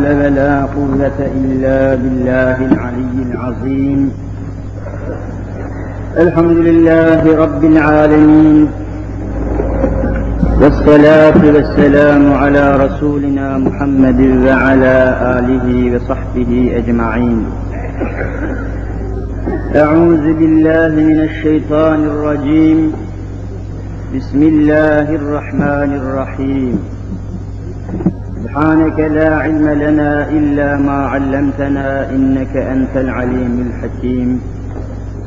حول ولا قوة إلا بالله العلي العظيم. الحمد لله رب العالمين. والصلاة والسلام على رسولنا محمد وعلى آله وصحبه أجمعين. أعوذ بالله من الشيطان الرجيم. بسم الله الرحمن الرحيم. سبحانك لا علم لنا إلا ما علمتنا إنك أنت العليم الحكيم.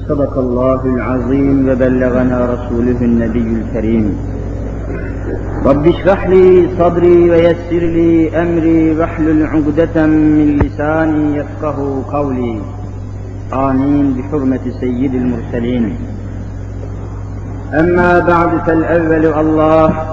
صدق الله العظيم وبلغنا رسوله النبي الكريم. رب اشرح لي صدري ويسر لي أمري واحلل عقدة من لساني يفقه قولي. آمين بحرمة سيد المرسلين. أما بعد فالأول الله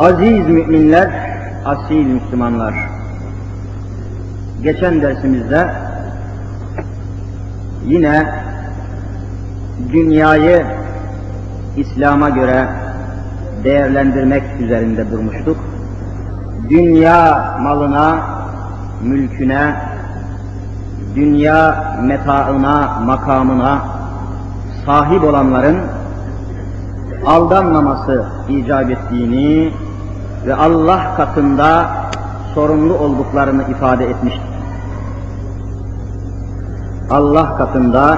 Aziz müminler, asil Müslümanlar. Geçen dersimizde yine dünyayı İslam'a göre değerlendirmek üzerinde durmuştuk. Dünya malına, mülküne, dünya metaına, makamına sahip olanların aldanmaması icap ettiğini ve Allah katında sorumlu olduklarını ifade etmiştir. Allah katında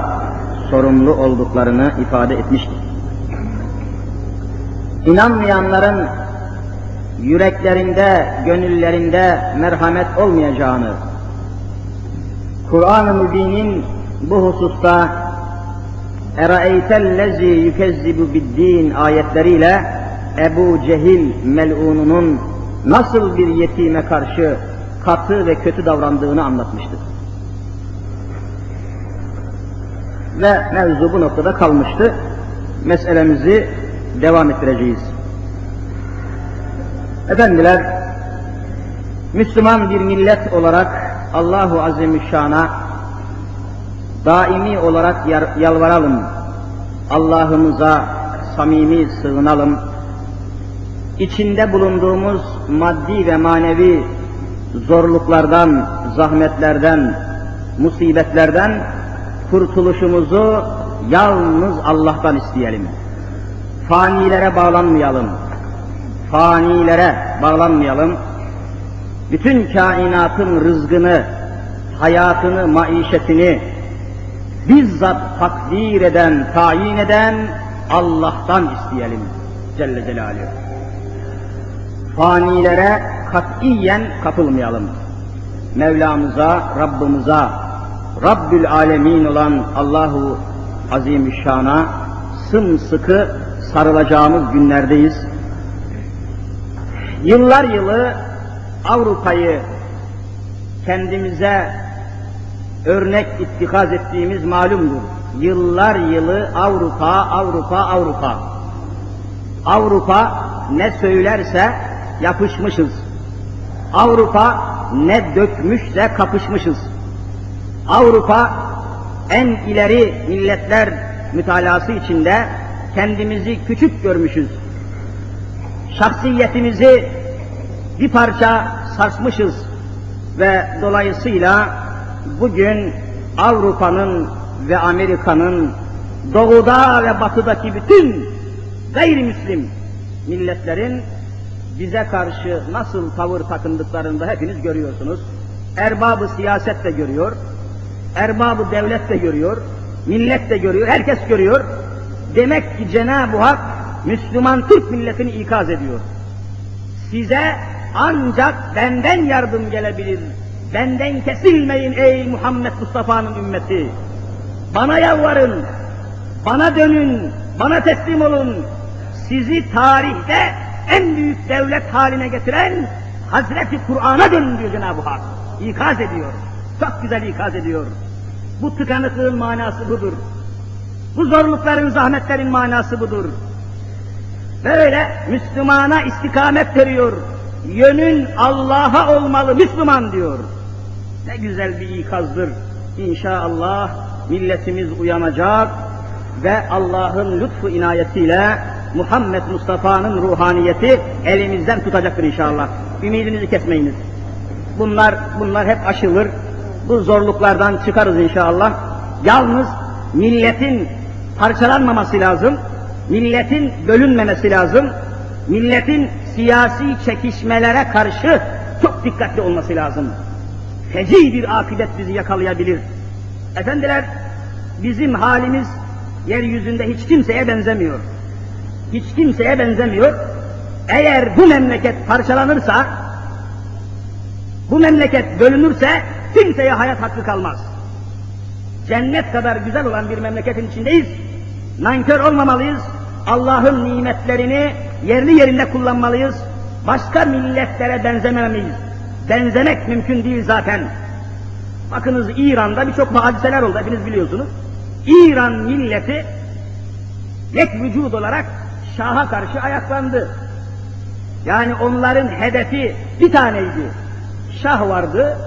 sorumlu olduklarını ifade etmiştir. İnanmayanların yüreklerinde, gönüllerinde merhamet olmayacağını, Kur'an-ı Mübin'in bu hususta اَرَأَيْتَ yükezzibu bid-din ayetleriyle Ebu Cehil mel'ununun nasıl bir yetime karşı katı ve kötü davrandığını anlatmıştır. Ve mevzu bu noktada kalmıştı. Meselemizi devam ettireceğiz. Efendiler, Müslüman bir millet olarak Allahu Azimüşşan'a daimi olarak yalvaralım. Allah'ımıza samimi sığınalım. İçinde bulunduğumuz maddi ve manevi zorluklardan, zahmetlerden, musibetlerden kurtuluşumuzu yalnız Allah'tan isteyelim. Fanilere bağlanmayalım. Fanilere bağlanmayalım. Bütün kainatın rızgını, hayatını, maişetini bizzat takdir eden, tayin eden Allah'tan isteyelim Celle Celaluhu. Fanilere katiyen kapılmayalım. Mevlamıza, Rabbimize, Rabbül Alemin olan Allahu Azimüşşan'a sımsıkı sarılacağımız günlerdeyiz. Yıllar yılı Avrupa'yı kendimize örnek ittikaz ettiğimiz malumdur. Yıllar yılı Avrupa, Avrupa, Avrupa. Avrupa ne söylerse yapışmışız. Avrupa ne dökmüşse kapışmışız. Avrupa en ileri milletler mütalası içinde kendimizi küçük görmüşüz. Şahsiyetimizi bir parça sarsmışız ve dolayısıyla bugün Avrupa'nın ve Amerika'nın doğuda ve batıdaki bütün gayrimüslim milletlerin bize karşı nasıl tavır takındıklarını da hepiniz görüyorsunuz. Erbabı siyaset de görüyor, erbabı devlet de görüyor, millet de görüyor, herkes görüyor. Demek ki Cenab-ı Hak Müslüman Türk milletini ikaz ediyor. Size ancak benden yardım gelebilir. Benden kesilmeyin ey Muhammed Mustafa'nın ümmeti. Bana yalvarın, bana dönün, bana teslim olun. Sizi tarihte en büyük devlet haline getiren Hazreti Kur'an'a dönün diyor Cenab-ı Hak. İkaz ediyor. Çok güzel ikaz ediyor. Bu tıkanıklığın manası budur. Bu zorlukların, zahmetlerin manası budur. Böyle Müslümana istikamet veriyor. Yönün Allah'a olmalı Müslüman diyor. Ne güzel bir ikazdır. İnşallah milletimiz uyanacak ve Allah'ın lütfu inayetiyle Muhammed Mustafa'nın ruhaniyeti elimizden tutacaktır inşallah. Ümidinizi kesmeyiniz. Bunlar bunlar hep aşılır. Bu zorluklardan çıkarız inşallah. Yalnız milletin parçalanmaması lazım. Milletin bölünmemesi lazım. Milletin siyasi çekişmelere karşı çok dikkatli olması lazım. Feci bir akıbet bizi yakalayabilir. Efendiler, bizim halimiz yeryüzünde hiç kimseye benzemiyor. Hiç kimseye benzemiyor. Eğer bu memleket parçalanırsa, bu memleket bölünürse kimseye hayat hakkı kalmaz. Cennet kadar güzel olan bir memleketin içindeyiz. Nankör olmamalıyız. Allah'ın nimetlerini yerli yerinde kullanmalıyız. Başka milletlere benzememeliyiz. Benzemek mümkün değil zaten. Bakınız İran'da birçok hadiseler oldu, hepiniz biliyorsunuz. İran milleti yek vücud olarak Şah'a karşı ayaklandı. Yani onların hedefi bir taneydi. Şah vardı,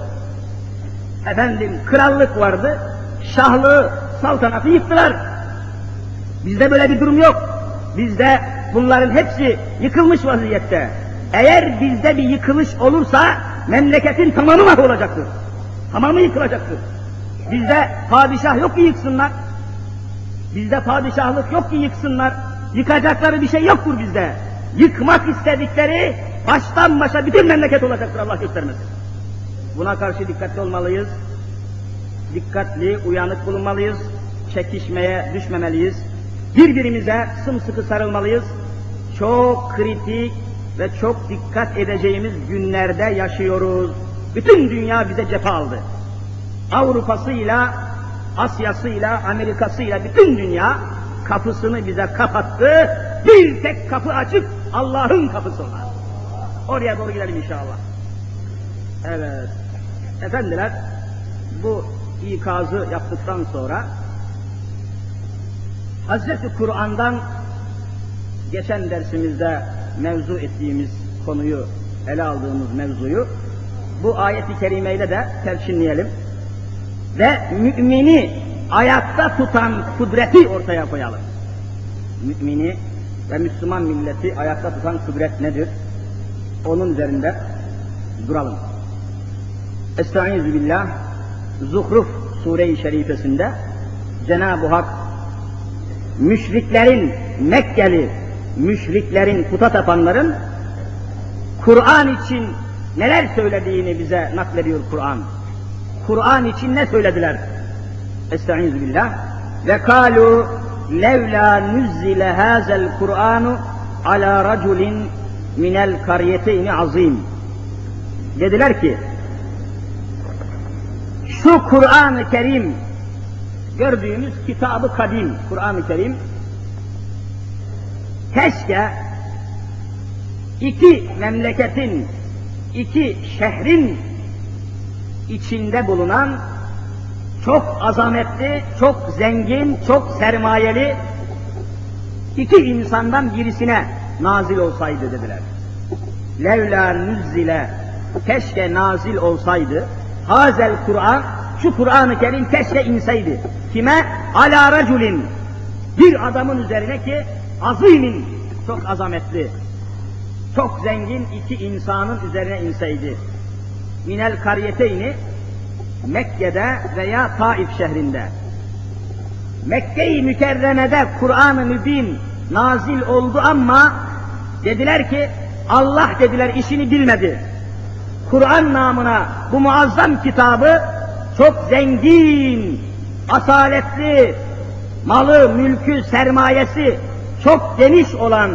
efendim krallık vardı, şahlığı, saltanatı yıktılar. Bizde böyle bir durum yok. Bizde bunların hepsi yıkılmış vaziyette. Eğer bizde bir yıkılış olursa memleketin tamamı mahvolacaktır. Tamamı yıkılacaktır. Bizde padişah yok ki yıksınlar. Bizde padişahlık yok ki yıksınlar. Yıkacakları bir şey yoktur bizde. Yıkmak istedikleri baştan başa bütün memleket olacaktır Allah göstermesin. Buna karşı dikkatli olmalıyız. Dikkatli, uyanık bulunmalıyız. Çekişmeye düşmemeliyiz. Birbirimize sımsıkı sarılmalıyız. Çok kritik ve çok dikkat edeceğimiz günlerde yaşıyoruz. Bütün dünya bize cephe aldı. Avrupa'sıyla, Asya'sıyla, Amerika'sıyla bütün dünya kapısını bize kapattı. Bir tek kapı açık, Allah'ın kapısı var. Oraya doğru gidelim inşallah. Evet. Efendiler, bu ikazı yaptıktan sonra Hazreti Kur'an'dan geçen dersimizde mevzu ettiğimiz konuyu, ele aldığımız mevzuyu bu ayet-i kerimeyle de terçinleyelim. Ve mümini ayakta tutan kudreti ortaya koyalım. Mümini ve Müslüman milleti ayakta tutan kudret nedir? Onun üzerinde duralım. Estaizu billah Zuhruf sure-i şerifesinde Cenab-ı Hak müşriklerin Mekkeli müşriklerin puta tapanların Kur'an için neler söylediğini bize naklediyor Kur'an. Kur'an için ne söylediler? Estaizu billah. Ve kalu levla nuzzile hazel Kur'anu ala raculin minel karyeteyni azim. Dediler ki şu Kur'an-ı Kerim gördüğümüz kitabı kadim Kur'an-ı Kerim keşke iki memleketin, iki şehrin içinde bulunan çok azametli, çok zengin, çok sermayeli iki insandan birisine nazil olsaydı dediler. Levla nüzzile keşke nazil olsaydı hazel Kur'an şu Kur'an-ı Kerim keşke inseydi. Kime? Ala raculin bir adamın üzerine ki azimin çok azametli çok zengin iki insanın üzerine inseydi. Minel kariyeteyni Mekke'de veya Taif şehrinde. Mekke-i Mükerreme'de Kur'an-ı Mübin nazil oldu ama dediler ki Allah dediler işini bilmedi. Kur'an namına bu muazzam kitabı çok zengin, asaletli, malı, mülkü, sermayesi çok geniş olan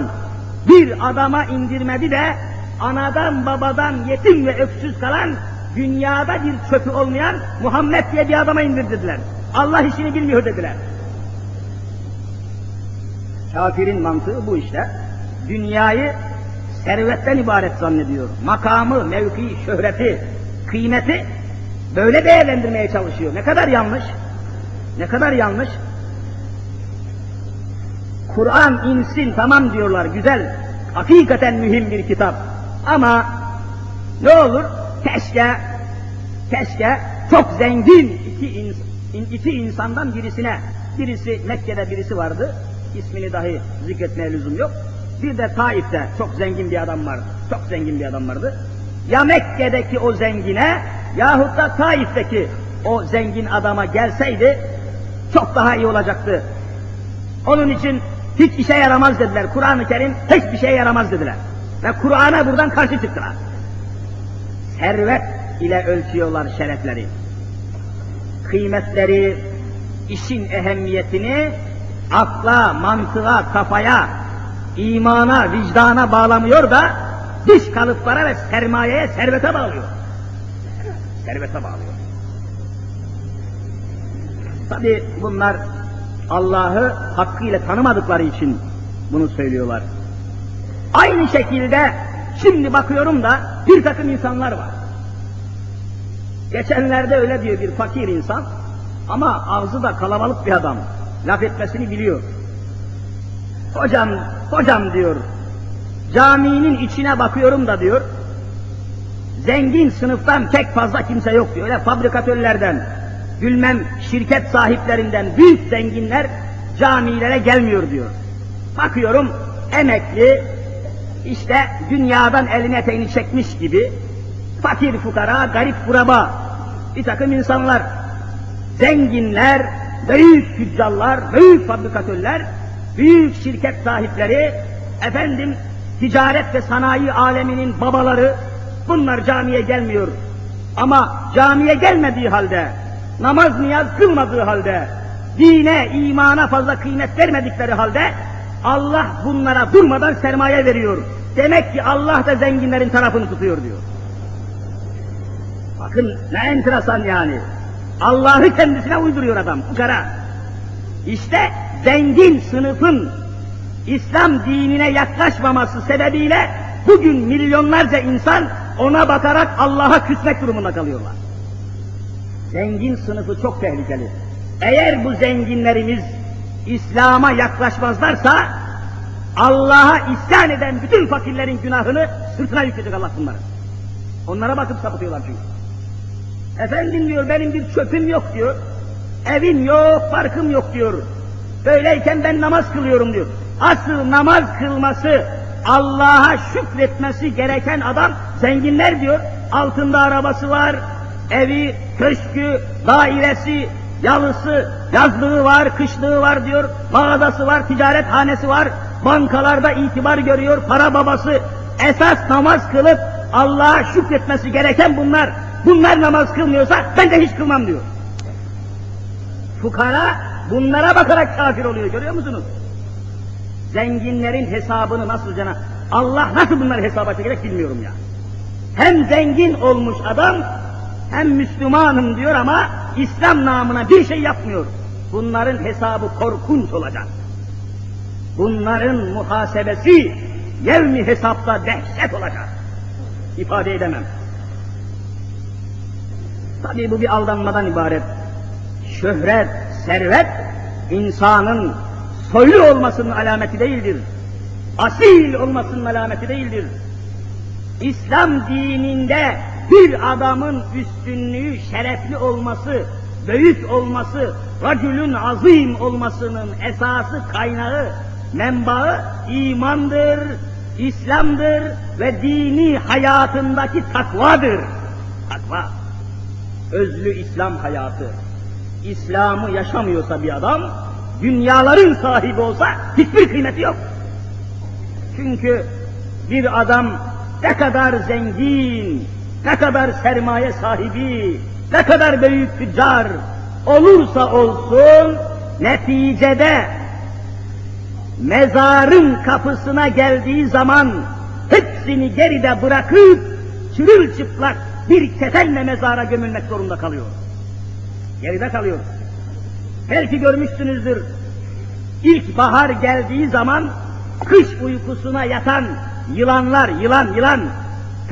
bir adama indirmedi de anadan babadan yetim ve öksüz kalan dünyada bir çöpü olmayan Muhammed diye bir adama indirdiler. Allah işini bilmiyor dediler. Kafirin mantığı bu işte. Dünyayı servetten ibaret zannediyor. Makamı, mevki, şöhreti, kıymeti böyle değerlendirmeye çalışıyor. Ne kadar yanlış? Ne kadar yanlış? Kur'an insin tamam diyorlar güzel. Hakikaten mühim bir kitap. Ama ne olur? Keşke, keşke çok zengin iki, ins iki insandan birisine, birisi Mekke'de birisi vardı, ismini dahi zikretmeye lüzum yok. Bir de Taif'te çok zengin bir adam vardı, çok zengin bir adam vardı. Ya Mekke'deki o zengine yahut da Taif'teki o zengin adama gelseydi çok daha iyi olacaktı. Onun için hiç işe yaramaz dediler. Kur'an-ı Kerim hiçbir şeye yaramaz dediler. Ve Kur'an'a buradan karşı çıktılar. Servet ile ölçüyorlar şerefleri. Kıymetleri, işin ehemmiyetini akla, mantığa, kafaya, imana, vicdana bağlamıyor da dış kalıplara ve sermayeye, servete bağlıyor. Servete bağlıyor. Tabi bunlar Allah'ı hakkıyla tanımadıkları için bunu söylüyorlar. Aynı şekilde şimdi bakıyorum da bir takım insanlar var. Geçenlerde öyle diyor bir fakir insan ama ağzı da kalabalık bir adam. Laf etmesini biliyor. Hocam, hocam diyor, caminin içine bakıyorum da diyor, zengin sınıftan pek fazla kimse yok diyor. Öyle fabrikatörlerden, bilmem şirket sahiplerinden büyük zenginler camilere gelmiyor diyor. Bakıyorum emekli, işte dünyadan elini eteğini çekmiş gibi fakir fukara, garip kuraba bir takım insanlar, zenginler, büyük tüccarlar, büyük fabrikatörler, büyük şirket sahipleri, efendim ticaret ve sanayi aleminin babaları bunlar camiye gelmiyor. Ama camiye gelmediği halde, namaz niyaz kılmadığı halde, dine, imana fazla kıymet vermedikleri halde Allah bunlara durmadan sermaye veriyor. Demek ki Allah da zenginlerin tarafını tutuyor diyor. Bakın ne enteresan yani. Allah'ı kendisine uyduruyor adam, fukara. İşte zengin sınıfın İslam dinine yaklaşmaması sebebiyle bugün milyonlarca insan ona bakarak Allah'a küsmek durumunda kalıyorlar. Zengin sınıfı çok tehlikeli. Eğer bu zenginlerimiz İslam'a yaklaşmazlarsa Allah'a isyan eden bütün fakirlerin günahını sırtına yükleyecek Allah bunları. Onlara bakıp sapıtıyorlar çünkü. Efendim diyor benim bir çöpüm yok diyor. Evim yok, parkım yok diyor. Böyleyken ben namaz kılıyorum diyor. Asıl namaz kılması, Allah'a şükretmesi gereken adam zenginler diyor. Altında arabası var, evi, köşkü, dairesi, yalısı, yazlığı var, kışlığı var diyor. Mağazası var, ticaret hanesi var. Bankalarda itibar görüyor, para babası. Esas namaz kılıp Allah'a şükretmesi gereken bunlar. Bunlar namaz kılmıyorsa ben de hiç kılmam diyor. Fukara bunlara bakarak kafir oluyor görüyor musunuz? Zenginlerin hesabını nasıl cana Allah nasıl bunları hesaba çekecek bilmiyorum ya. Hem zengin olmuş adam hem Müslümanım diyor ama İslam namına bir şey yapmıyor. Bunların hesabı korkunç olacak. Bunların muhasebesi yevmi hesapta dehşet olacak. İfade edemem. Tabii bu bir aldanmadan ibaret. Şöhret, servet insanın soylu olmasının alameti değildir. Asil olmasının alameti değildir. İslam dininde bir adamın üstünlüğü, şerefli olması, büyük olması, racülün azim olmasının esası, kaynağı, menbaı imandır, İslam'dır ve dini hayatındaki takvadır. Takva. Özlü İslam hayatı. İslam'ı yaşamıyorsa bir adam, dünyaların sahibi olsa hiçbir kıymeti yok. Çünkü bir adam ne kadar zengin, ne kadar sermaye sahibi, ne kadar büyük tüccar olursa olsun neticede mezarın kapısına geldiği zaman hepsini geride bırakıp çırılçıplak bir kefenle mezara gömülmek zorunda kalıyor. Geride kalıyor. Belki görmüşsünüzdür. İlk bahar geldiği zaman kış uykusuna yatan yılanlar, yılan, yılan,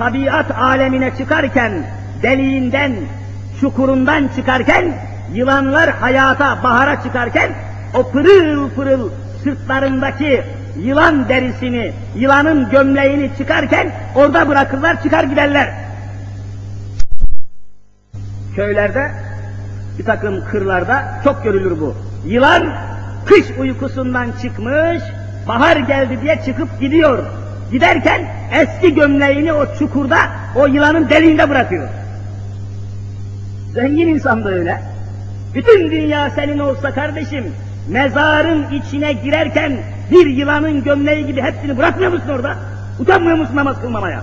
tabiat alemine çıkarken, deliğinden, çukurundan çıkarken, yılanlar hayata, bahara çıkarken, o pırıl pırıl sırtlarındaki yılan derisini, yılanın gömleğini çıkarken, orada bırakırlar, çıkar giderler. Köylerde, bir takım kırlarda çok görülür bu. Yılan, kış uykusundan çıkmış, bahar geldi diye çıkıp gidiyor. Giderken eski gömleğini o çukurda, o yılanın deliğinde bırakıyor. Zengin insan da öyle. Bütün dünya senin olsa kardeşim, mezarın içine girerken bir yılanın gömleği gibi hepsini bırakmıyor musun orada? Utanmıyor musun namaz kılmamaya?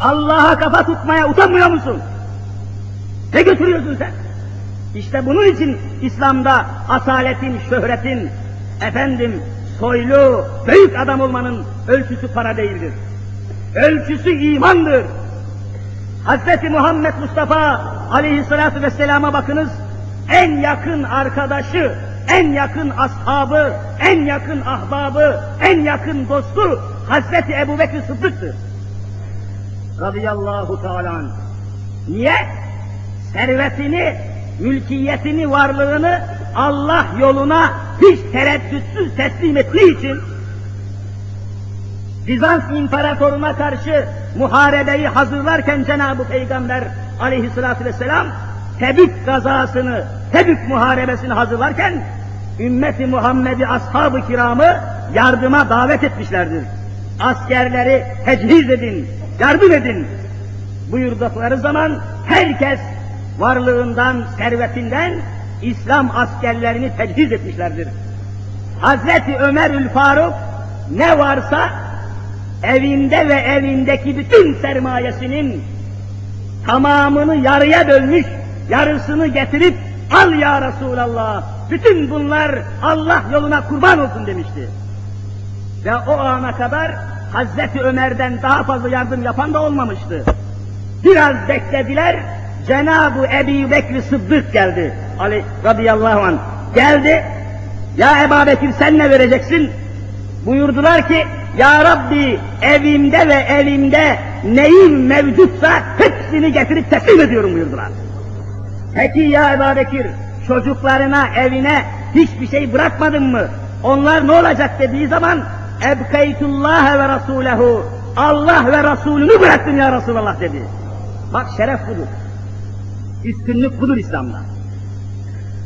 Allah'a kafa tutmaya utanmıyor musun? Ne götürüyorsun sen? İşte bunun için İslam'da asaletin, şöhretin, efendim soylu, büyük adam olmanın ölçüsü para değildir. Ölçüsü imandır. Hazreti Muhammed Mustafa aleyhissalatu vesselama bakınız, en yakın arkadaşı, en yakın ashabı, en yakın ahbabı, en yakın dostu Hazreti Ebu Bekir Sıddık'tır. Radıyallahu teala. Niye? Servetini, mülkiyetini, varlığını Allah yoluna hiç tereddütsüz teslim ettiği için Bizans imparatoruna karşı muharebeyi hazırlarken Cenab-ı Peygamber aleyhissalatü vesselam Tebük gazasını, Tebük muharebesini hazırlarken ümmeti Muhammed'i ashab-ı kiramı yardıma davet etmişlerdir. Askerleri tecihiz edin, yardım edin buyurdukları zaman herkes varlığından, servetinden İslam askerlerini tecihiz etmişlerdir. Hazreti Ömerül Faruk ne varsa evinde ve evindeki bütün sermayesinin tamamını yarıya bölmüş, yarısını getirip al ya Resulallah, bütün bunlar Allah yoluna kurban olsun demişti. Ve o ana kadar Hazreti Ömer'den daha fazla yardım yapan da olmamıştı. Biraz beklediler, Cenab-ı Ebi Bekri Sıddık geldi. Ali radıyallahu anh geldi. Ya Ebu Bekir sen ne vereceksin? Buyurdular ki, Ya Rabbi evimde ve elimde neyim mevcutsa hepsini getirip teslim ediyorum buyurdular. Peki ya Ebu Bekir, çocuklarına, evine hiçbir şey bırakmadın mı? Onlar ne olacak dediği zaman, Ebkeytullah ve Rasulehu, Allah ve Resulünü bıraktım ya Resulallah dedi. Bak şeref budur. Üstünlük budur İslam'da.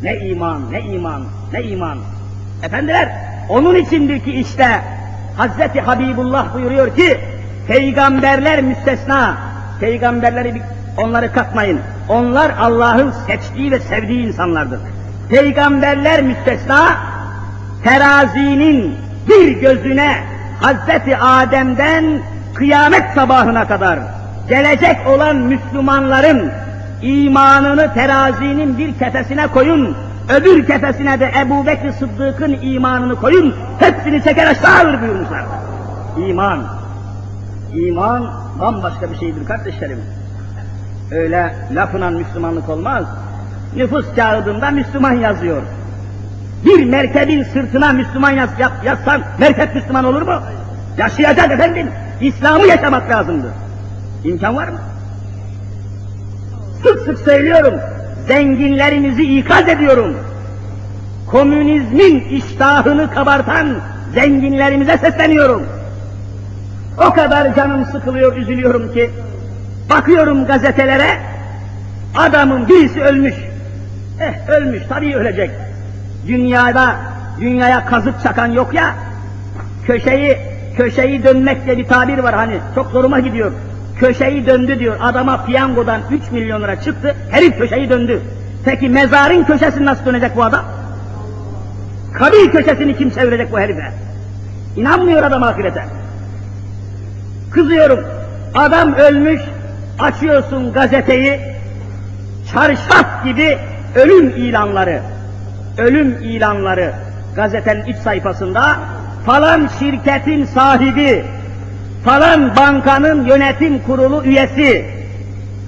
Ne iman, ne iman, ne iman. Efendiler, onun içindir ki işte Hazreti Habibullah buyuruyor ki, peygamberler müstesna, peygamberleri onları katmayın. Onlar Allah'ın seçtiği ve sevdiği insanlardır. Peygamberler müstesna, terazinin bir gözüne Hazreti Adem'den kıyamet sabahına kadar gelecek olan Müslümanların imanını terazinin bir kefesine koyun, öbür kefesine de Ebu Bekir Sıddık'ın imanını koyun, hepsini çeker aşağı alır buyurmuşlar. İman, iman bambaşka bir şeydir kardeşlerim. Öyle lafına Müslümanlık olmaz. Nüfus kağıdında Müslüman yazıyor. Bir merkebin sırtına Müslüman yaz, yaz, yazsan merkep Müslüman olur mu? Yaşayacak efendim. İslam'ı yaşamak lazımdır. İmkan var mı? Sık sık söylüyorum. Zenginlerimizi ikaz ediyorum. Komünizmin iştahını kabartan zenginlerimize sesleniyorum. O kadar canım sıkılıyor, üzülüyorum ki bakıyorum gazetelere adamın birisi ölmüş. Eh ölmüş, tabii ölecek. Dünyada, dünyaya kazık çakan yok ya, köşeyi, köşeyi dönmek diye bir tabir var hani, çok zoruma gidiyor. Köşeyi döndü diyor, adama piyangodan 3 milyon lira çıktı, herif köşeyi döndü. Peki mezarın köşesini nasıl dönecek bu adam? Kabir köşesini kim çevirecek bu herife? İnanmıyor adam ahirete. Kızıyorum, adam ölmüş, açıyorsun gazeteyi, çarşaf gibi ölüm ilanları, ölüm ilanları gazetenin iç sayfasında falan şirketin sahibi, falan bankanın yönetim kurulu üyesi,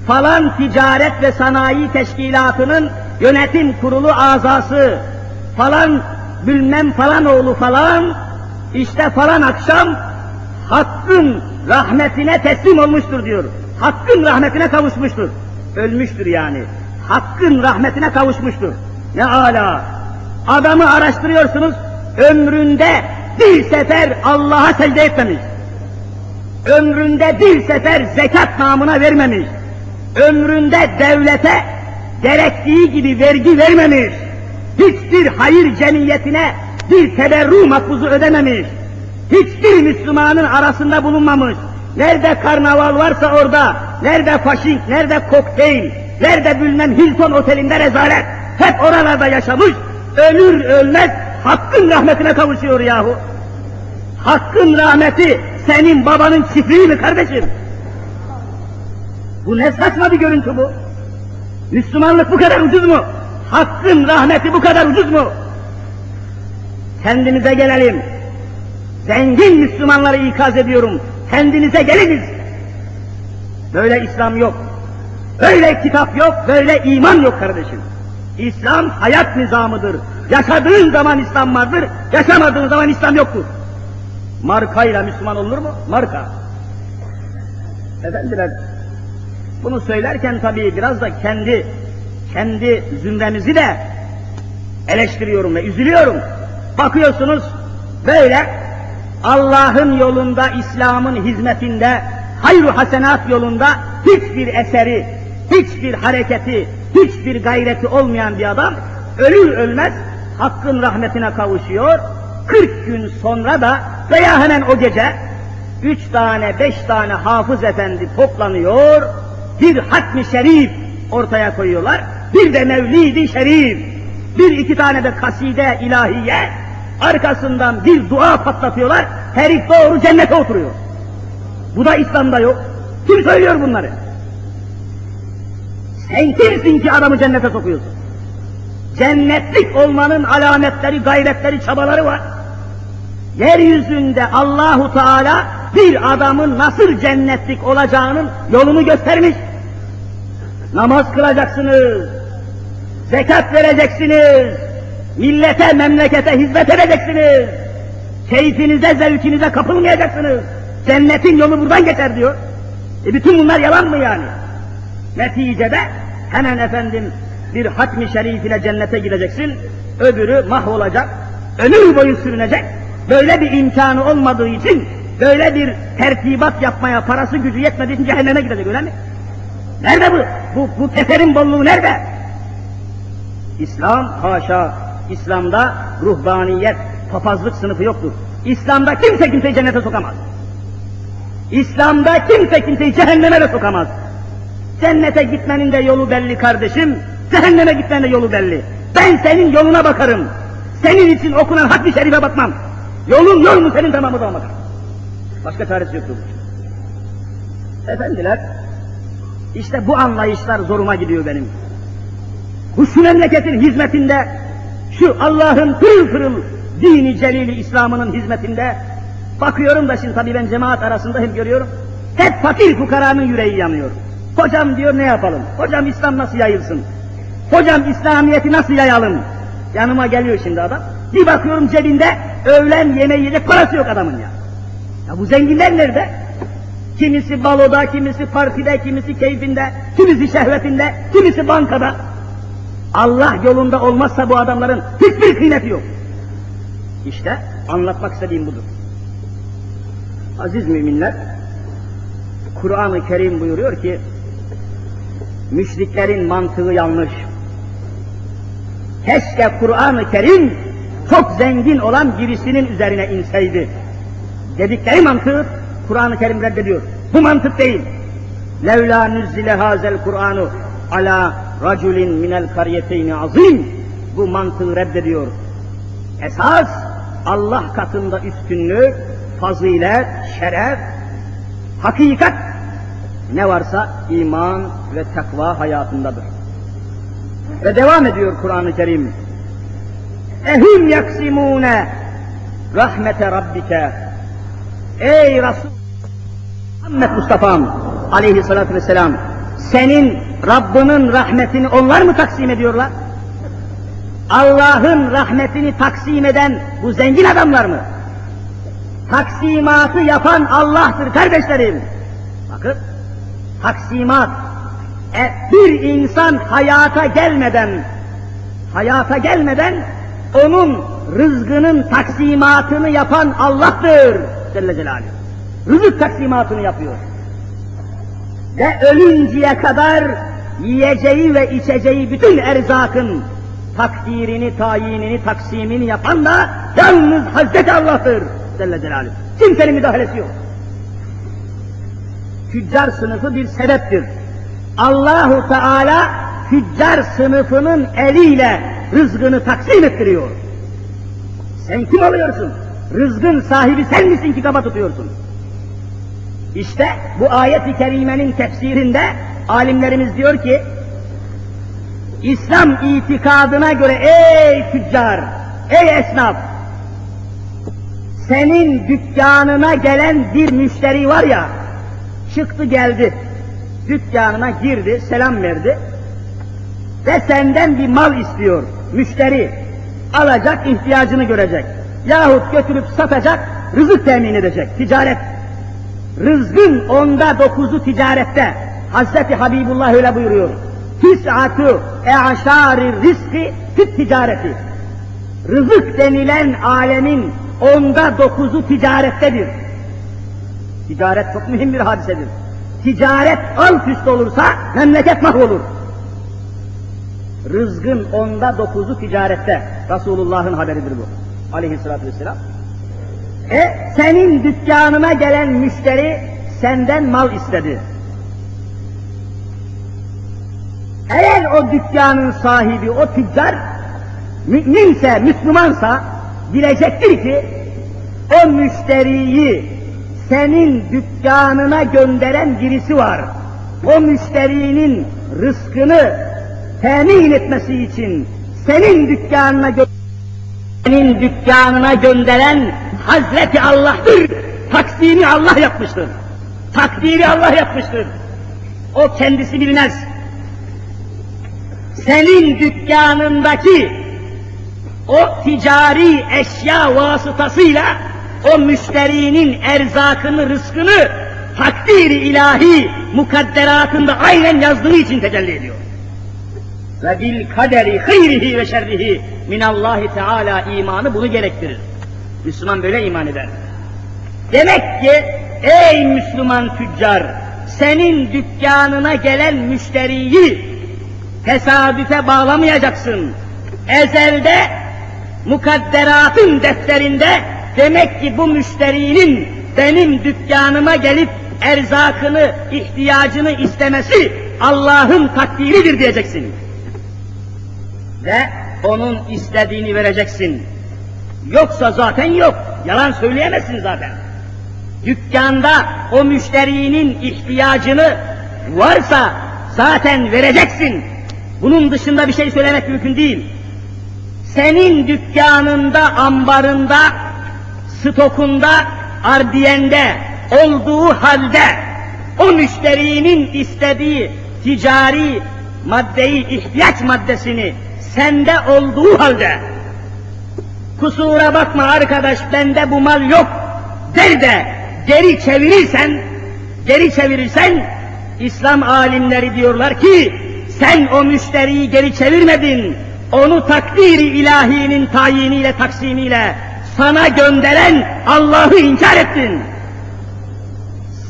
falan ticaret ve sanayi teşkilatının yönetim kurulu azası, falan bilmem falan oğlu falan, İşte falan akşam Hakk'ın rahmetine teslim olmuştur diyor. Hakk'ın rahmetine kavuşmuştur. Ölmüştür yani. Hakk'ın rahmetine kavuşmuştur. Ne ala. Adamı araştırıyorsunuz, ömründe bir sefer Allah'a secde etmemiş. Ömründe bir sefer zekat namına vermemiş. Ömründe devlete gerektiği gibi vergi vermemiş. Hiçbir hayır cemiyetine bir teberru makbuzu ödememiş. Hiçbir Müslümanın arasında bulunmamış. Nerede karnaval varsa orada, nerede faşink, nerede kokteyl, nerede bilmem Hilton otelinde rezalet, hep oralarda yaşamış, ölür ölmez Hakk'ın rahmetine kavuşuyor yahu. Hakk'ın rahmeti senin babanın çiftliği mi kardeşim? Bu ne saçma bir görüntü bu? Müslümanlık bu kadar ucuz mu? Hakkın rahmeti bu kadar ucuz mu? Kendimize gelelim. Zengin Müslümanları ikaz ediyorum. Kendinize geliniz. Böyle İslam yok. Böyle kitap yok, böyle iman yok kardeşim. İslam hayat nizamıdır. Yaşadığın zaman İslam vardır, yaşamadığın zaman İslam yoktur. Markayla Müslüman olur mu? Marka. Efendiler, bunu söylerken tabii biraz da kendi kendi zümremizi de eleştiriyorum ve üzülüyorum. Bakıyorsunuz böyle Allah'ın yolunda, İslam'ın hizmetinde, hayru hasenat yolunda hiçbir eseri, hiçbir hareketi, hiçbir gayreti olmayan bir adam ölür ölmez Hakk'ın rahmetine kavuşuyor. 40 gün sonra da veya hemen o gece üç tane, beş tane hafız efendi toplanıyor, bir hatmi şerif ortaya koyuyorlar, bir de mevlidi şerif, bir iki tane de kaside ilahiye, arkasından bir dua patlatıyorlar, herif doğru cennete oturuyor. Bu da İslam'da yok. Kim söylüyor bunları? Sen kimsin ki adamı cennete sokuyorsun? Cennetlik olmanın alametleri, gayretleri, çabaları var. Yeryüzünde Allahu Teala bir adamın nasıl cennetlik olacağının yolunu göstermiş. Namaz kılacaksınız, zekat vereceksiniz, millete, memlekete hizmet edeceksiniz, keyfinize, zevkinize kapılmayacaksınız. Cennetin yolu buradan geçer diyor. E bütün bunlar yalan mı yani? Neticede hemen efendim bir hatmi şerif ile cennete gideceksin, öbürü mahvolacak, ömür boyu sürünecek. Böyle bir imkanı olmadığı için, böyle bir tertibat yapmaya parası gücü yetmediği için cehenneme gidecek öyle mi? Nerede bu? Bu, bu keserin bolluğu nerede? İslam haşa, İslam'da ruhbaniyet, papazlık sınıfı yoktur. İslam'da kimse kimseyi cennete sokamaz. İslam'da kimse kimseyi cehenneme de sokamaz. Cennete gitmenin de yolu belli kardeşim, cehenneme gitmenin de yolu belli. Ben senin yoluna bakarım. Senin için okunan haddi şerife bakmam. Yolun yol mu senin tamamı da bakarım. Başka çaresi yoktur. Efendiler, işte bu anlayışlar zoruma gidiyor benim. Bu şu memleketin hizmetinde, şu Allah'ın pırıl pırıl dini celili İslam'ının hizmetinde bakıyorum da şimdi tabii ben cemaat arasında hep görüyorum. Hep fakir fukaranın yüreği yanıyor. Hocam diyor ne yapalım? Hocam İslam nasıl yayılsın? Hocam İslamiyet'i nasıl yayalım? Yanıma geliyor şimdi adam. Bir bakıyorum cebinde öğlen yemeği yiyecek parası yok adamın ya. Ya bu zenginler nerede? Kimisi baloda, kimisi partide, kimisi keyfinde, kimisi şehvetinde, kimisi bankada. Allah yolunda olmazsa bu adamların hiçbir kıymeti yok. İşte anlatmak istediğim budur. Aziz müminler, Kur'an-ı Kerim buyuruyor ki, müşriklerin mantığı yanlış. Keşke Kur'an-ı Kerim çok zengin olan birisinin üzerine inseydi. Dedikleri mantığı Kur'an-ı Kerim reddediyor. Bu mantık değil. Levla nüzzile hazel Kur'anu ala raculin minel karyeteyni azim. Bu mantığı reddediyor. Esas Allah katında üstünlük, fazilet, şeref, hakikat ne varsa iman ve takva hayatındadır. Ve devam ediyor Kur'an-ı Kerim. Ehum yaksimune rahmete rabbike. Ey Resul Muhammed Mustafa'm aleyhissalatü vesselam senin Rabbinin rahmetini onlar mı taksim ediyorlar? Allah'ın rahmetini taksim eden bu zengin adamlar mı? Taksimatı yapan Allah'tır kardeşlerim. Bakın, taksimat. E, bir insan hayata gelmeden, hayata gelmeden onun rızkının taksimatını yapan Allah'tır. Celle Celaluhu. Rızık taksimatını yapıyor. Ve ölünceye kadar yiyeceği ve içeceği bütün erzakın takdirini, tayinini, taksimini yapan da yalnız Hazreti Allah'tır. Celle Celaluhu. Kimsenin müdahalesi yok. Tüccar sınıfı bir sebeptir. Allahu Teala tüccar sınıfının eliyle rızkını taksim ettiriyor. Sen kim oluyorsun? Rızkın sahibi sen misin ki kaba tutuyorsun? İşte bu ayet-i kerimenin tefsirinde alimlerimiz diyor ki İslam itikadına göre ey tüccar, ey esnaf senin dükkanına gelen bir müşteri var ya çıktı geldi dükkanına girdi selam verdi ve senden bir mal istiyor müşteri alacak ihtiyacını görecek yahut götürüp satacak rızık temin edecek ticaret Rızkın onda dokuzu ticarette. Hazreti Habibullah öyle buyuruyor. Tis'atu e'aşari rizki fit ticareti. Rızık denilen alemin onda dokuzu ticarettedir. Ticaret çok mühim bir hadisedir. Ticaret alt üst olursa memleket mahvolur. Rızkın onda dokuzu ticarette. Resulullah'ın haberidir bu. Aleyhissalatü vesselam. E senin dükkanına gelen müşteri senden mal istedi. Eğer o dükkanın sahibi, o tüccar müminse, Müslümansa bilecektir ki o müşteriyi senin dükkanına gönderen birisi var. O müşterinin rızkını temin etmesi için senin dükkanına gö senin dükkanına gönderen Hazreti Allah'tır. Taksimi Allah yapmıştır. Takdiri Allah yapmıştır. O kendisi bilmez. Senin dükkanındaki o ticari eşya vasıtasıyla o müşterinin erzakını, rızkını takdiri ilahi mukadderatında aynen yazdığı için tecelli ediyor. Ve bil kaderi hayrihi ve şerrihi minallahi teala imanı bunu gerektirir. Müslüman böyle iman eder. Demek ki ey Müslüman tüccar, senin dükkanına gelen müşteriyi tesadüfe bağlamayacaksın. Ezelde mukadderatın defterinde demek ki bu müşterinin benim dükkanıma gelip erzakını, ihtiyacını istemesi Allah'ın takdiridir diyeceksin. Ve onun istediğini vereceksin. Yoksa zaten yok. Yalan söyleyemezsin zaten. Dükkanda o müşterinin ihtiyacını varsa zaten vereceksin. Bunun dışında bir şey söylemek mümkün değil. Senin dükkanında, ambarında, stokunda, ardiyende olduğu halde o müşterinin istediği ticari maddeyi, ihtiyaç maddesini sende olduğu halde kusura bakma arkadaş bende bu mal yok der de geri çevirirsen, geri çevirirsen İslam alimleri diyorlar ki sen o müşteriyi geri çevirmedin. Onu takdiri ilahinin tayiniyle, taksimiyle sana gönderen Allah'ı inkar ettin.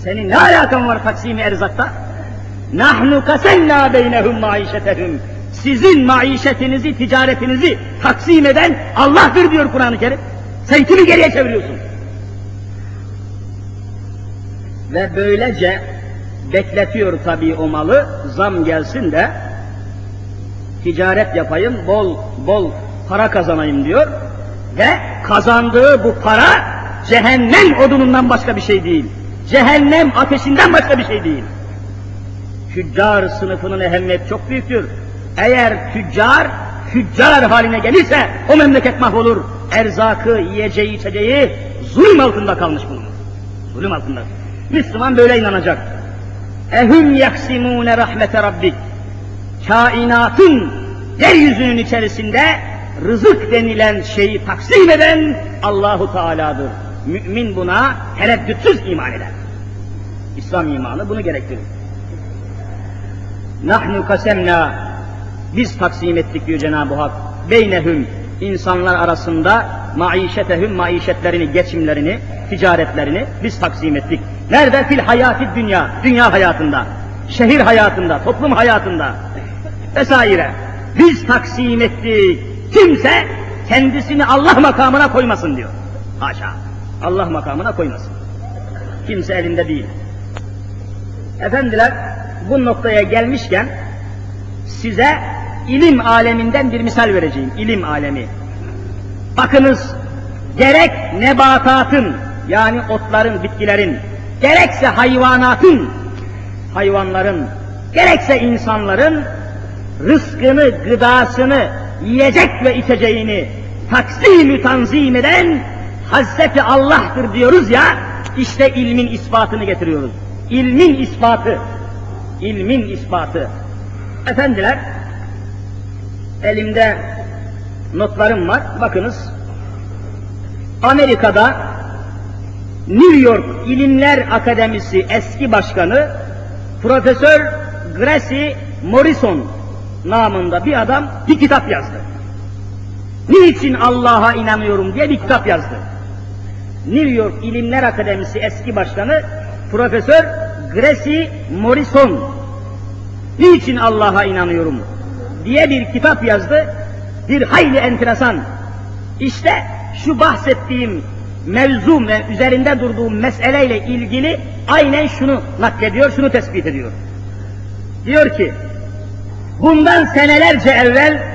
Senin ne alakan var taksimi erzakta? Nahnu kasenna beynehum maişetehum. Sizin maişetinizi, ticaretinizi taksim eden Allah'tır diyor Kur'an-ı Kerim. Sen kimi geriye çeviriyorsun? Ve böylece bekletiyor tabii o malı, zam gelsin de ticaret yapayım, bol bol para kazanayım diyor. Ve kazandığı bu para cehennem odunundan başka bir şey değil. Cehennem ateşinden başka bir şey değil. Tüccar sınıfının ehemmiyeti çok büyüktür. Eğer tüccar, tüccar haline gelirse o memleket mahvolur. Erzakı, yiyeceği, içeceği zulüm altında kalmış bulunur. Zulüm altında. Müslüman böyle inanacak. Ehum yaksimune rahmete rabbik. Kainatın yeryüzünün içerisinde rızık denilen şeyi taksim eden Allahu Teala'dır. Mümin buna tereddütsüz iman eder. İslam imanı bunu gerektirir. Nahnu kasemna biz taksim ettik diyor Cenab-ı Hak. Beynehum insanlar arasında maişetehum maişetlerini, geçimlerini, ticaretlerini biz taksim ettik. Nerede? Fil hayati dünya, dünya hayatında, şehir hayatında, toplum hayatında vesaire. Biz taksim ettik. Kimse kendisini Allah makamına koymasın diyor. Haşa. Allah makamına koymasın. Kimse elinde değil. Efendiler bu noktaya gelmişken size ilim aleminden bir misal vereceğim. İlim alemi. Bakınız gerek nebatatın yani otların, bitkilerin, gerekse hayvanatın, hayvanların, gerekse insanların rızkını, gıdasını, yiyecek ve içeceğini taksim tanzim eden Hazreti Allah'tır diyoruz ya, işte ilmin ispatını getiriyoruz. İlmin ispatı, ilmin ispatı. Efendiler, elimde notlarım var, bakınız. Amerika'da New York İlimler Akademisi eski başkanı Profesör Gracie Morrison namında bir adam bir kitap yazdı. Niçin Allah'a inanıyorum diye bir kitap yazdı. New York İlimler Akademisi eski başkanı Profesör Gracie Morrison Niçin Allah'a inanıyorum diye bir kitap yazdı. Bir hayli enteresan. İşte şu bahsettiğim mevzu ve üzerinde durduğum meseleyle ilgili aynen şunu naklediyor, şunu tespit ediyor. Diyor ki, bundan senelerce evvel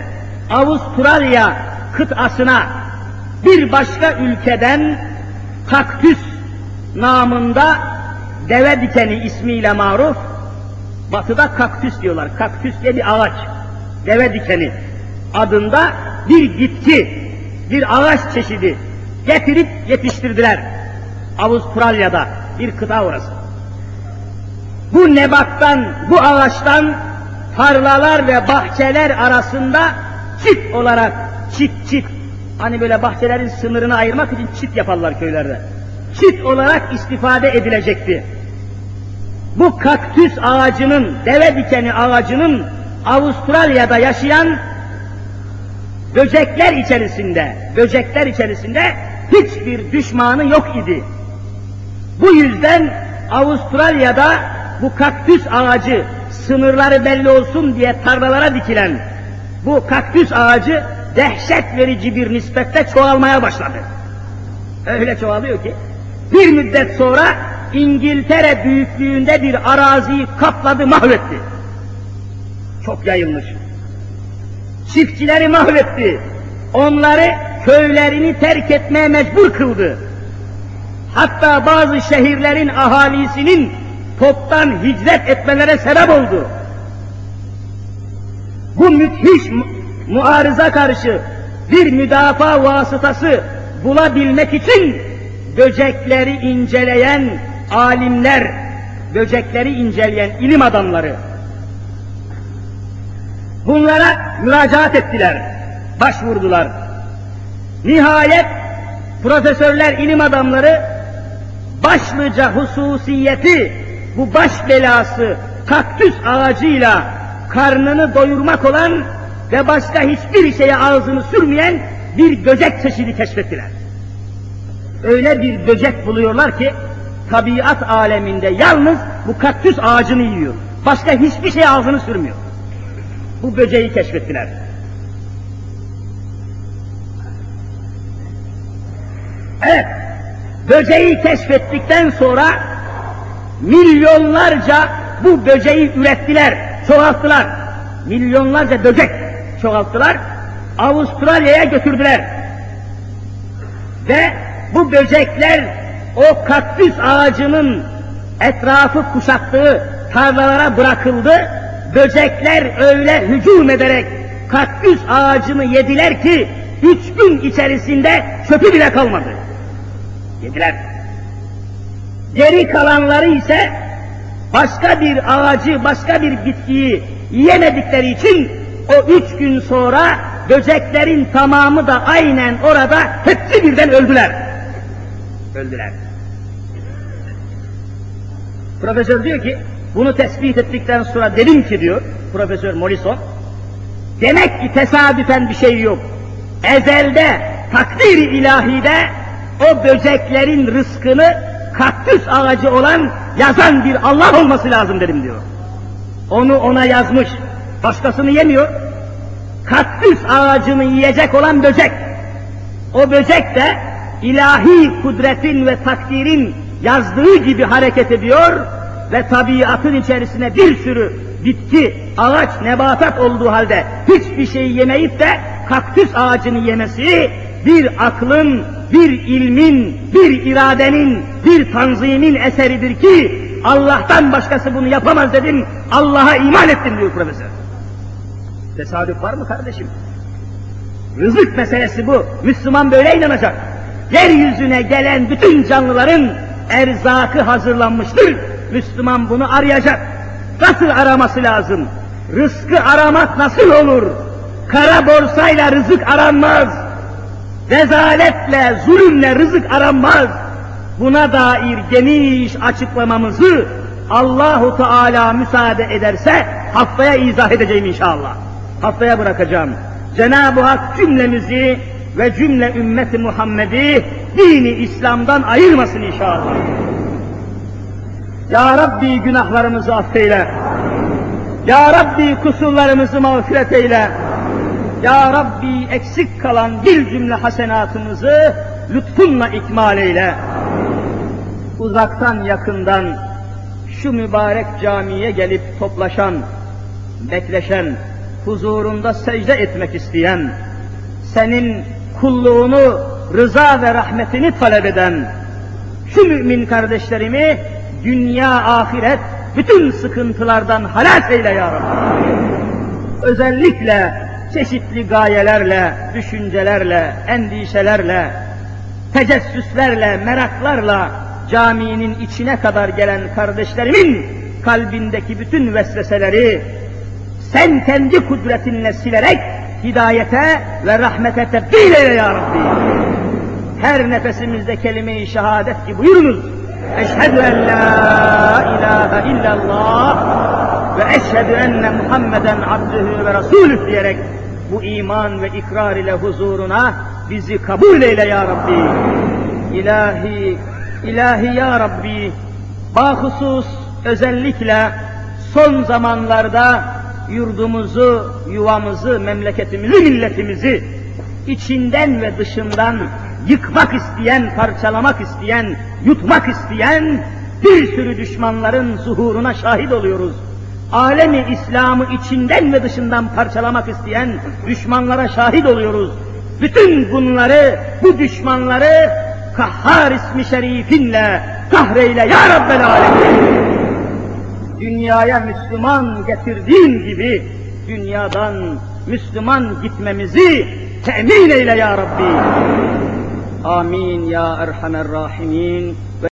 Avustralya kıtasına bir başka ülkeden kaktüs namında deve dikeni ismiyle maruf, batıda kaktüs diyorlar, kaktüs diye bir ağaç, deve dikeni adında bir bitki, bir ağaç çeşidi getirip yetiştirdiler. Avustralya'da bir kıta orası. Bu nebattan, bu ağaçtan tarlalar ve bahçeler arasında çit olarak, çit çit, hani böyle bahçelerin sınırını ayırmak için çit yaparlar köylerde. Çit olarak istifade edilecekti. Bu kaktüs ağacının, deve dikeni ağacının Avustralya'da yaşayan böcekler içerisinde, böcekler içerisinde hiçbir düşmanı yok idi. Bu yüzden Avustralya'da bu kaktüs ağacı sınırları belli olsun diye tarlalara dikilen bu kaktüs ağacı dehşet verici bir nispette çoğalmaya başladı. Öyle çoğalıyor ki bir müddet sonra İngiltere büyüklüğünde bir araziyi kapladı, mahvetti. Çok yayılmış. Çiftçileri mahvetti. Onları köylerini terk etmeye mecbur kıldı. Hatta bazı şehirlerin ahalisinin toptan hicret etmelere sebep oldu. Bu müthiş mu muarıza karşı bir müdafaa vasıtası bulabilmek için böcekleri inceleyen alimler, böcekleri inceleyen ilim adamları bunlara müracaat ettiler, başvurdular. Nihayet profesörler, ilim adamları başlıca hususiyeti bu baş belası kaktüs ağacıyla karnını doyurmak olan ve başka hiçbir şeye ağzını sürmeyen bir böcek çeşidi keşfettiler. Öyle bir böcek buluyorlar ki tabiat aleminde yalnız bu kaktüs ağacını yiyor. Başka hiçbir şey ağzını sürmüyor. Bu böceği keşfettiler. Evet, böceği keşfettikten sonra milyonlarca bu böceği ürettiler, çoğalttılar. Milyonlarca böcek çoğalttılar, Avustralya'ya götürdüler. Ve bu böcekler o kaktüs ağacının etrafı kuşattığı tarlalara bırakıldı. Böcekler öyle hücum ederek kaktüs ağacını yediler ki üç gün içerisinde çöpü bile kalmadı. Yediler. Geri kalanları ise başka bir ağacı, başka bir bitkiyi yemedikleri için o üç gün sonra böceklerin tamamı da aynen orada hepsi birden öldüler. Öldüler. Profesör diyor ki, bunu tespit ettikten sonra dedim ki diyor, Profesör Morrison, demek ki tesadüfen bir şey yok. Ezelde, takdir ilahide o böceklerin rızkını kaktüs ağacı olan yazan bir Allah olması lazım dedim diyor. Onu ona yazmış, başkasını yemiyor. Kaktüs ağacını yiyecek olan böcek. O böcek de ilahi kudretin ve takdirin yazdığı gibi hareket ediyor ve tabiatın içerisine bir sürü bitki, ağaç, nebatat olduğu halde hiçbir şey yemeyip de kaktüs ağacını yemesi bir aklın, bir ilmin, bir iradenin, bir tanzimin eseridir ki Allah'tan başkası bunu yapamaz dedim, Allah'a iman ettim diyor profesör. Tesadüf var mı kardeşim? Rızık meselesi bu. Müslüman böyle inanacak. Yeryüzüne gelen bütün canlıların erzakı hazırlanmıştır. Müslüman bunu arayacak. Nasıl araması lazım? Rızkı aramak nasıl olur? Kara borsayla rızık aranmaz. Rezaletle, zulümle rızık aranmaz. Buna dair geniş açıklamamızı Allahu Teala müsaade ederse haftaya izah edeceğim inşallah. Haftaya bırakacağım. Cenab-ı Hak cümlemizi ve cümle ümmeti Muhammed'i dini İslam'dan ayırmasın inşallah. Ya Rabbi günahlarımızı affeyle. Ya Rabbi kusurlarımızı mağfiret eyle. Ya Rabbi eksik kalan bir cümle hasenatımızı lütfunla ikmal eyle. Uzaktan yakından şu mübarek camiye gelip toplaşan, bekleşen, huzurunda secde etmek isteyen, senin kulluğunu, rıza ve rahmetini talep eden şu mümin kardeşlerimi dünya, ahiret bütün sıkıntılardan halas eyle ya Rabbi. Özellikle çeşitli gayelerle, düşüncelerle, endişelerle, tecessüslerle, meraklarla caminin içine kadar gelen kardeşlerimin kalbindeki bütün vesveseleri sen kendi kudretinle silerek hidayete ve rahmete tebdil eyle ya Rabbi. Her nefesimizde kelime-i şehadet ki buyurunuz. Eşhedü en la ilahe illallah ve eşhedü enne Muhammeden abdühü ve rasulüh diyerek bu iman ve ikrar ile huzuruna bizi kabul eyle ya Rabbi. İlahi, ilahi ya Rabbi, bahusus özellikle son zamanlarda yurdumuzu, yuvamızı, memleketimizi, milletimizi içinden ve dışından yıkmak isteyen, parçalamak isteyen, yutmak isteyen bir sürü düşmanların zuhuruna şahit oluyoruz. Alemi İslam'ı içinden ve dışından parçalamak isteyen düşmanlara şahit oluyoruz. Bütün bunları, bu düşmanları Kahhar ismi şerifinle kahreyle ya Rabbel Alemin. Dünyaya Müslüman getirdiğin gibi dünyadan Müslüman gitmemizi temin eyle ya Rabbi. آمين يا أرحم الراحمين.